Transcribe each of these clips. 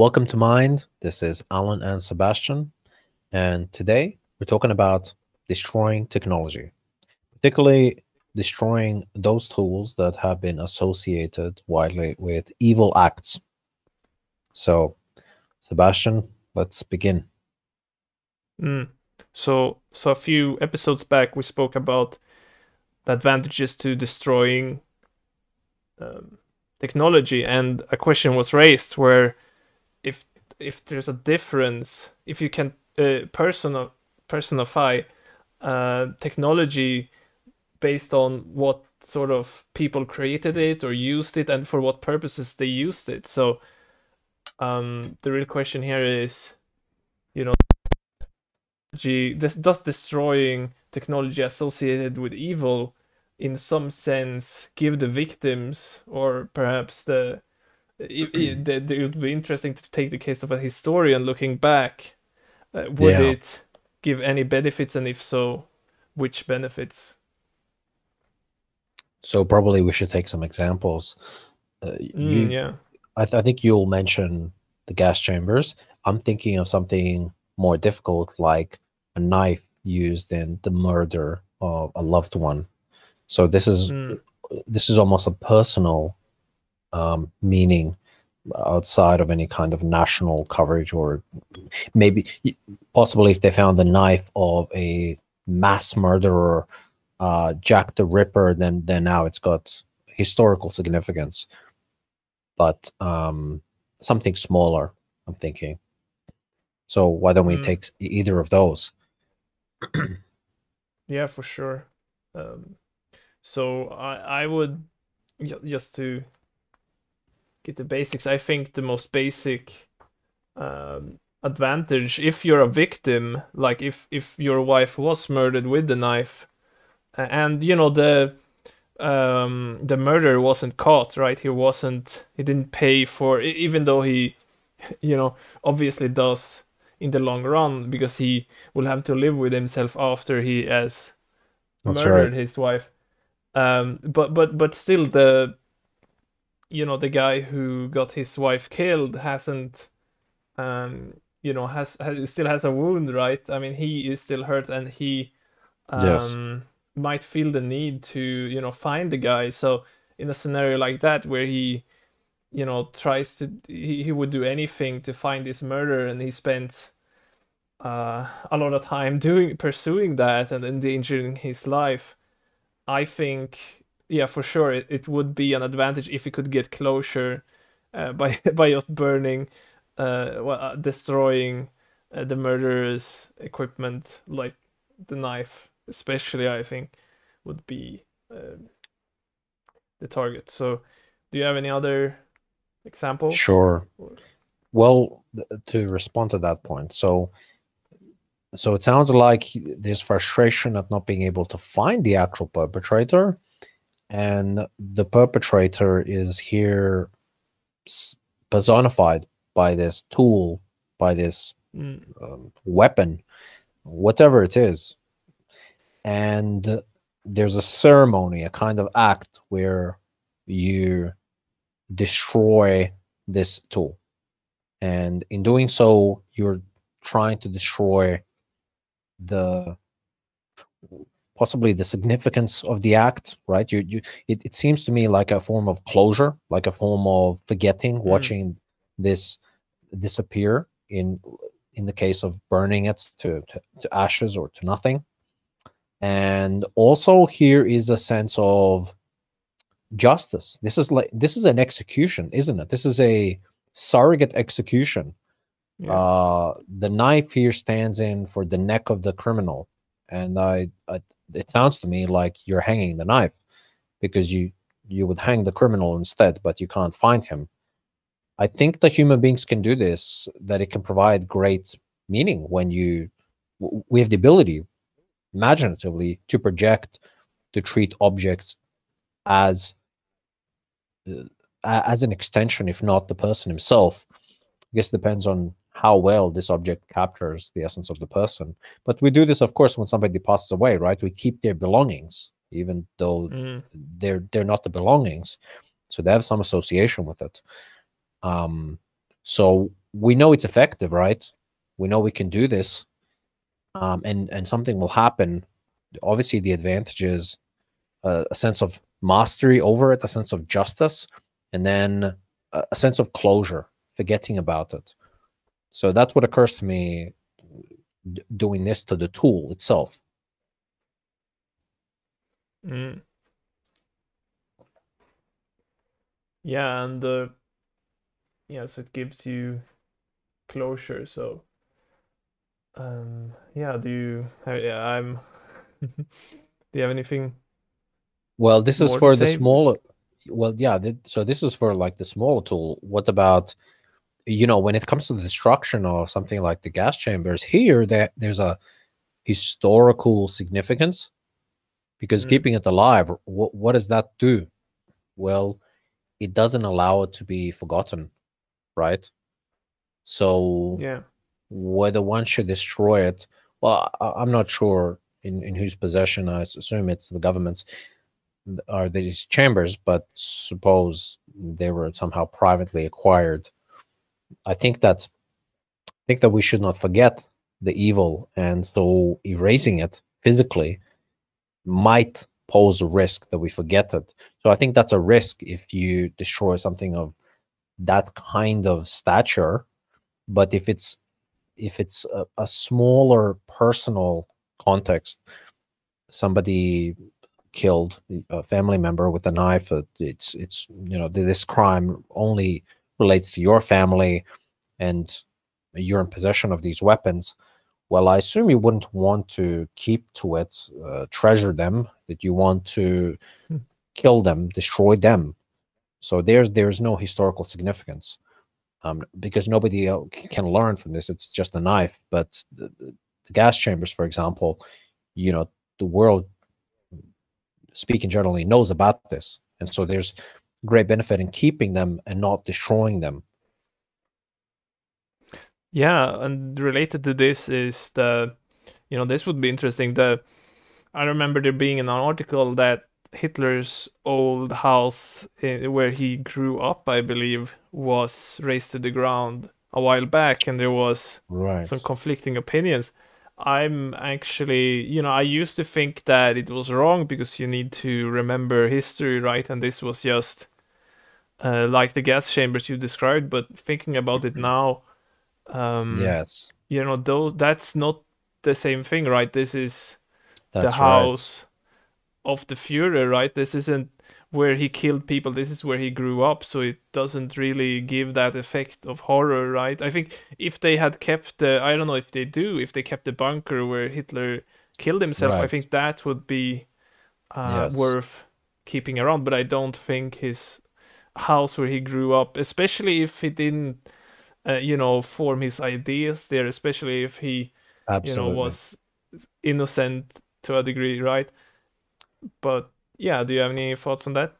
Welcome to Mind. This is Alen and Sebastian. And today we're talking about destroying technology, particularly destroying those tools that have been associated widely with evil acts. So, Sebastian, let's begin. Mm. So, so a few episodes back, we spoke about the advantages to destroying um, technology, and a question was raised where if there's a difference, if you can uh, personal personify uh, technology based on what sort of people created it or used it and for what purposes they used it. So um, the real question here is, you know, this does destroying technology associated with evil in some sense give the victims or perhaps the it, it, it, would be interesting to take the case of a historian looking back. Uh, would yeah. it give any benefits and if so which benefits? So probably we should take some examples. Uh, you, mm, yeah. I, th- I think you'll mention the gas chambers. I'm thinking of something more difficult like a knife used in the murder of a loved one. So this is mm. this is almost a personal um, meaning outside of any kind of national coverage or maybe possibly if they found the knife of a mass murderer uh, jack the ripper then then now it's got historical significance. But um, something smaller i'm thinking. So why don't we mm. take either of those? Yeah for sure. Um, so I I would just to get the basics. I think the most basic um, advantage if you're a victim, like if if your wife was murdered with the knife, and you know the um, the murderer wasn't caught, right? He wasn't. He didn't pay for even though he, you know, obviously does in the long run because he will have to live with himself after he has That's murdered right. his wife um, but but but still, the you know the guy who got his wife killed hasn't um you know has, has still has a wound right i mean he is still hurt and he um yes. might feel the need to you know find the guy so in a scenario like that where he you know tries to he, he would do anything to find this murder and he spent uh, a lot of time doing pursuing that and endangering his life I think, yeah, for sure, it, it would be an advantage if we could get closure uh, by by just burning, uh, well, uh, destroying uh, the murderer's equipment, like the knife, especially. I think would be um, the target. So, do you have any other examples? Sure. Well, to respond to that point, so so it sounds like there's frustration at not being able to find the actual perpetrator, and the perpetrator is here personified by this tool, by this mm. um, weapon, whatever it is. And there's a ceremony, a kind of act where you destroy this tool. And in doing so, you're trying to destroy the possibly the significance of the act right? You you it, it seems to me like a form of closure like a form of forgetting mm. watching this disappear in in the case of burning it to, to, to ashes or to nothing. And also here is a sense of justice. This is like this is an execution isn't it? This is a surrogate execution. Yeah. Uh, the knife here stands in for the neck of the criminal, and I, I, it sounds to me like you're hanging the knife because you you would hang the criminal instead, but you can't find him. I think that human beings can do this. That it can provide great meaning when you we have the ability, imaginatively, to project, to treat objects as uh, as an extension, if not the person himself. I guess it depends on how well this object captures the essence of the person. But we do this, of course, when somebody passes away, right? We keep their belongings, even though mm. they're they're not the belongings, so they have some association with it. Um, so we know it's effective, right? We know we can do this, um, and and something will happen. Obviously, the advantage is a, a sense of mastery over it, a sense of justice, and then a, a sense of closure, forgetting about it. So that's what occurs to me doing this to the tool itself. Mm. Yeah, and uh, yeah, so it gives you closure. So, um, yeah, do you? Yeah, I'm. do you have anything? Well, this is for the smaller. Well, yeah. so this is for like the smaller tool. What about, you know, when it comes to the destruction of something like the gas chambers? Here, that there's a historical significance because mm. keeping it alive, what what does that do? Well, it doesn't allow it to be forgotten, right? So yeah, whether one should destroy it, well, I, am not sure in in whose possession. I assume it's the government's are these chambers, but suppose they were somehow privately acquired. I think that I think that we should not forget the evil, and so erasing it physically might pose a risk that we forget it. So I think that's a risk if you destroy something of that kind of stature. But if it's if it's a, a smaller personal context, somebody killed a family member with a knife, it's it's you know this crime only relates to your family, and you're in possession of these weapons well, I assume you wouldn't want to keep to it, uh, treasure them, that you want to hmm. kill them, destroy them. So there's there's no historical significance um, because nobody can learn from this. It's just a knife. But the, the gas chambers, for example, you know, the world, speaking generally, knows about this, and so there's great benefit in keeping them and not destroying them yeah, and related to this is the, you know, this would be interesting. The, I remember there being an article that Hitler's old house eh, where he grew up, I believe, was razed to the ground a while back, and there was right. some conflicting opinions. I'm actually, you know, I used to think that it was wrong because you need to remember history, right? And this was just uh, like the gas chambers you described. But thinking about it now, um, yes. You know, those that's not the same thing, right? This is that's the house right. of the Fuhrer, right? This isn't where he killed people. This is where he grew up, so it doesn't really give that effect of horror, right? I think if they had kept the, I don't know if they do, if they kept the bunker where Hitler killed himself, right. I think that would be uh, yes. worth keeping around. But I don't think his house where he grew up, especially if he didn't uh, you know, form his ideas there, especially if he, Absolutely. you know, was innocent to a degree, right? But yeah, do you have any thoughts on that?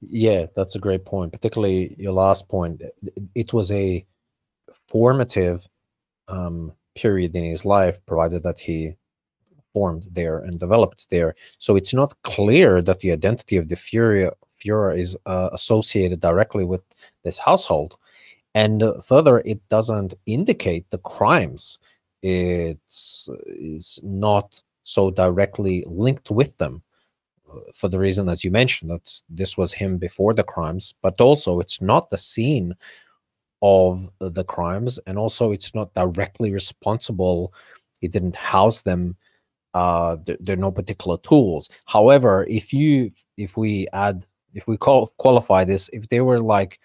Yeah, that's a great point. Particularly your last point. It was a formative um, period in his life, provided that he formed there and developed there. So it's not clear that the identity of the Fuhrer, Fuhrer is uh, associated directly with this household. And further it doesn't indicate the crimes. It's is not so directly linked with them uh, for the reason as you mentioned that this was him before the crimes but also it's not the scene of the crimes and also it's not directly responsible. He didn't house them uh there, there, are no particular tools. However if you if we add if we call qualify this if they were like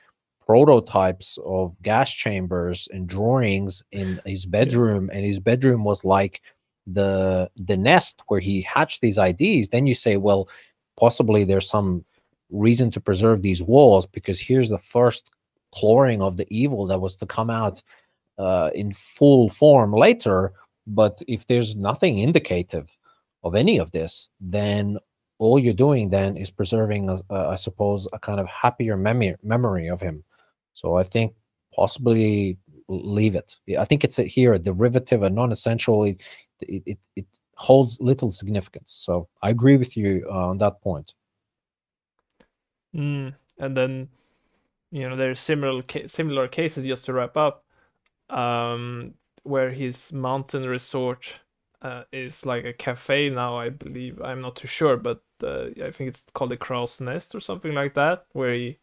prototypes of gas chambers and drawings in his bedroom and his bedroom was like the the nest where he hatched these ideas then you say well possibly there's some reason to preserve these walls because here's the first clawing of the evil that was to come out uh, in full form later. But if there's nothing indicative of any of this then all you're doing then is preserving a, a, I suppose a kind of happier memory memory of him so I think possibly leave it. I think it's a, here a derivative, a non-essential. It, it, it holds little significance. So I agree with you uh, on that point. Mm, and then, you know, there's similar similar cases. Just to wrap up, um, where his mountain resort uh, is like a cafe now, I believe. I'm not too sure, but uh, I think it's called the Crow's Nest or something like that, where he,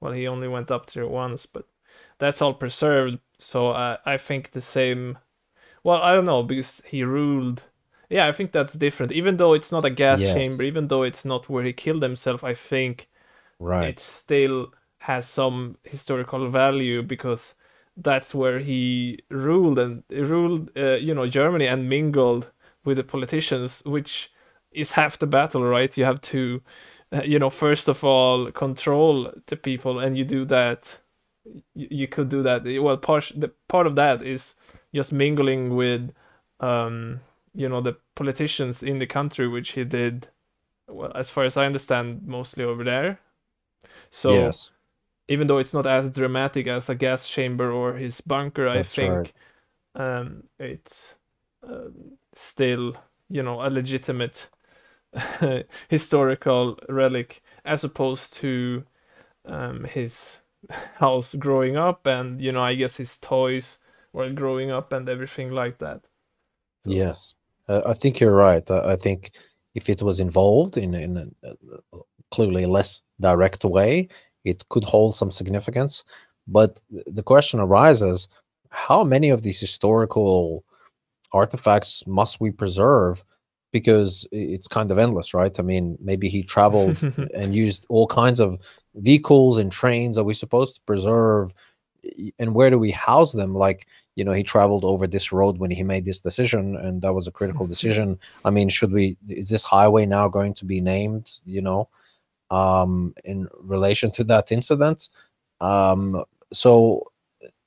well, he only went up there once, but that's all preserved. So uh, I think the same. Well, I don't know because he ruled. Yeah, I think that's different. Even though it's not a gas yes. chamber, even though it's not where he killed himself, I think right. it still has some historical value because that's where he ruled and ruled, uh, you know, Germany and mingled with the politicians, which is half the battle, right? You have to, uh, you know, first of all, control the people, and you do that. You, you could do that. Well, part the part of that is just mingling with, um, you know, the politicians in the country, which he did. Well, as far as I understand, mostly over there. So yes even though it's not as dramatic as a gas chamber or his bunker, That's I think right. um, it's uh, still, you know, a legitimate historical relic as opposed to um, his house growing up and, you know, I guess his toys while growing up and everything like that. So. Yes, uh, I think you're right. I think if it was involved in, in a, a clearly less direct way, it could hold some significance. But the question arises how many of these historical artifacts must we preserve? Because it's kind of endless, right? I mean, maybe he traveled and used all kinds of vehicles and trains. Are we supposed to preserve? And where do we house them? Like, you know, he traveled over this road when he made this decision, and that was a critical decision. I mean, should we, is this highway now going to be named, you know? Um, in relation to that incident. Um, so,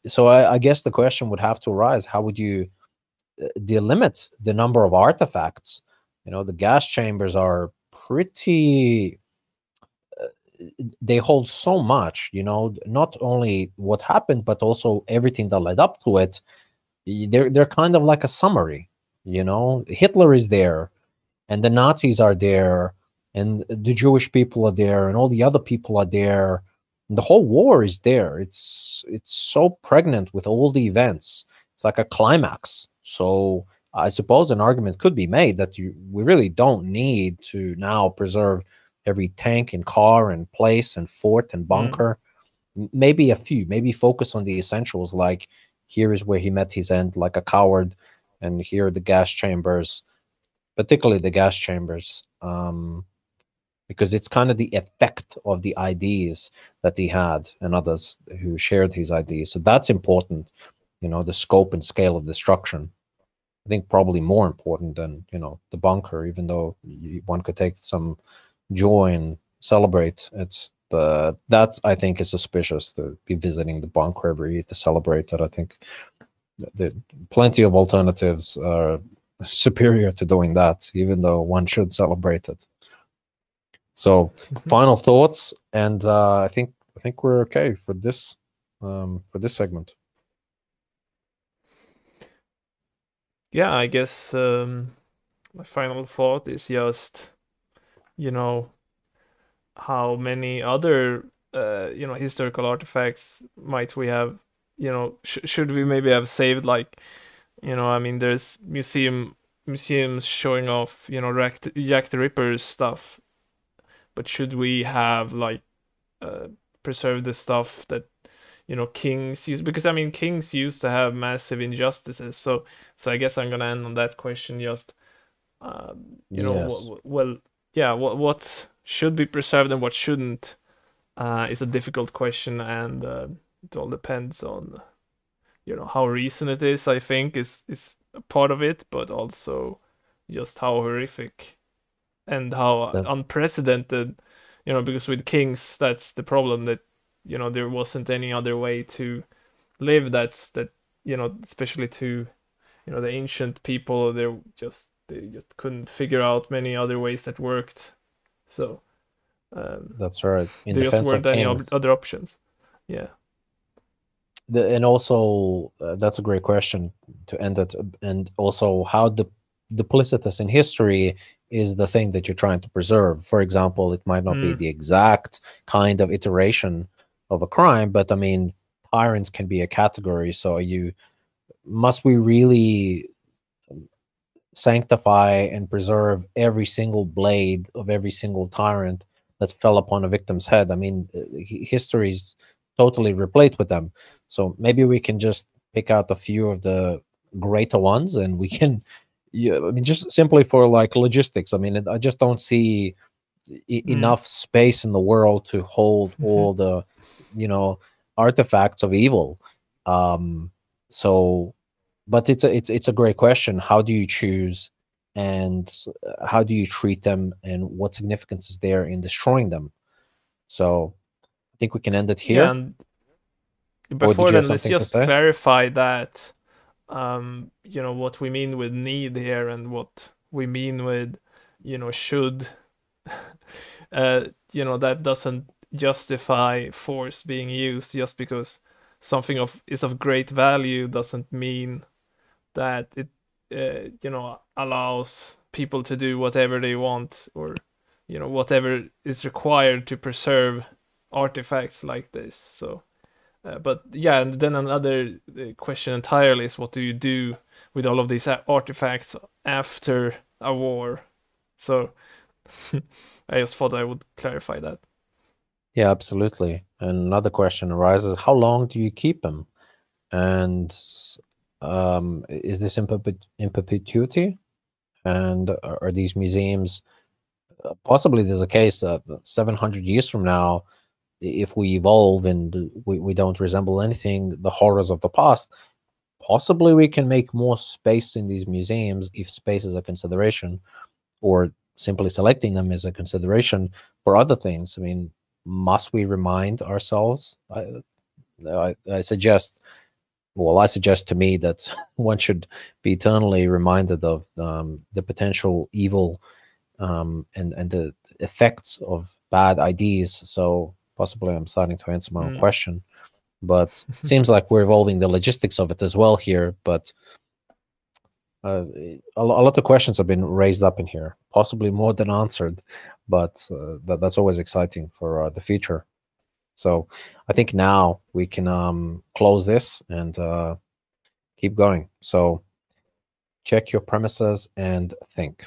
so I, I, guess the question would have to arise: How would you uh, delimit the number of artifacts? You know, the gas chambers are pretty. Uh, they hold so much. You know, not only what happened, but also everything that led up to it. They're they're kind of like a summary. You know, Hitler is there, and the Nazis are there and the Jewish people are there, and all the other people are there. And the whole war is there. It's it's so pregnant with all the events. It's like a climax. So I suppose an argument could be made that you we really don't need to now preserve every tank and car and place and fort and mm. bunker. Mm. Maybe a few. Maybe focus on the essentials, like here is where he met his end, like a coward, and here are the gas chambers, particularly the gas chambers. Um, because it's kind of the effect of the ideas that he had and others who shared his ideas. So that's important, you know, the scope and scale of destruction. I think probably more important than you know the bunker, even though one could take some joy and celebrate it. But that I think is suspicious to be visiting the bunker every year to celebrate that. I think there plenty of alternatives are superior to doing that, even though one should celebrate it. So, mm-hmm. final thoughts, and uh, I think I think we're okay for this um, for this segment. Yeah, I guess um, my final thought is just, you know, how many other uh, you know historical artifacts might we have? You know, sh- should we maybe have saved like, you know, I mean, there's museum museums showing off, you know, Jack the Ripper's stuff but should we have like uh, preserve the stuff that you know kings use because i mean kings used to have massive injustices so so i guess i'm gonna end on that question just um, you know yes. well yeah what what should be preserved and what shouldn't uh, is a difficult question and uh, it all depends on you know how recent it is i think is is a part of it but also just how horrific and how unprecedented, you know, because with kings, that's the problem that you know there wasn't any other way to live. That's that you know, especially to you know the ancient people, they just they just couldn't figure out many other ways that worked. So um, that's right. In there just weren't any other options. Yeah. The, and also, uh, that's a great question to end it. And also, how the duplicitous in history is the thing that you're trying to preserve. For example, it might not mm. be the exact kind of iteration of a crime, but I mean, tyrants can be a category. So are you must we really sanctify and preserve every single blade of every single tyrant that fell upon a victim's head. I mean, uh, history is totally replete with them. So maybe we can just pick out a few of the greater ones and we can, yeah, I mean, just simply for like logistics. I mean, I just don't see mm. enough space in the world to hold mm-hmm. all the, you know, artifacts of evil. Um, so but it's a it's it's a great question. How do you choose, and uh, how do you treat them, and what significance is there in destroying them? So, I think we can end it here. Yeah, and before then, let's just clarify that. Um, you know what we mean with need here, and what we mean with, you know, should. uh, you know that doesn't justify force being used just because something of is of great value doesn't mean that it uh, you know allows people to do whatever they want or you know whatever is required to preserve artifacts like this so uh, but yeah and then another uh, question entirely is what do you do with all of these artifacts after a war? So i just thought i would clarify that. Yeah absolutely. And another question arises how long do you keep them? And um, is this in, in perpetuity? And are these museums uh, possibly there's a case that 700 years from now, if we evolve and we, we don't resemble anything, the horrors of the past, possibly we can make more space in these museums if space is a consideration or simply selecting them is a consideration for other things. I mean, must we remind ourselves? I, I, I suggest well, I suggest to me that one should be eternally reminded of um, the potential evil um, and and the effects of bad ideas. So possibly, I'm starting to answer my own mm. question, but it seems like we're evolving the logistics of it as well here. But uh, a, lot of questions have been raised up in here, possibly more than answered, but uh, that, that's always exciting for uh, the future. So I think now we can um, close this and uh, keep going. So check your premises and think.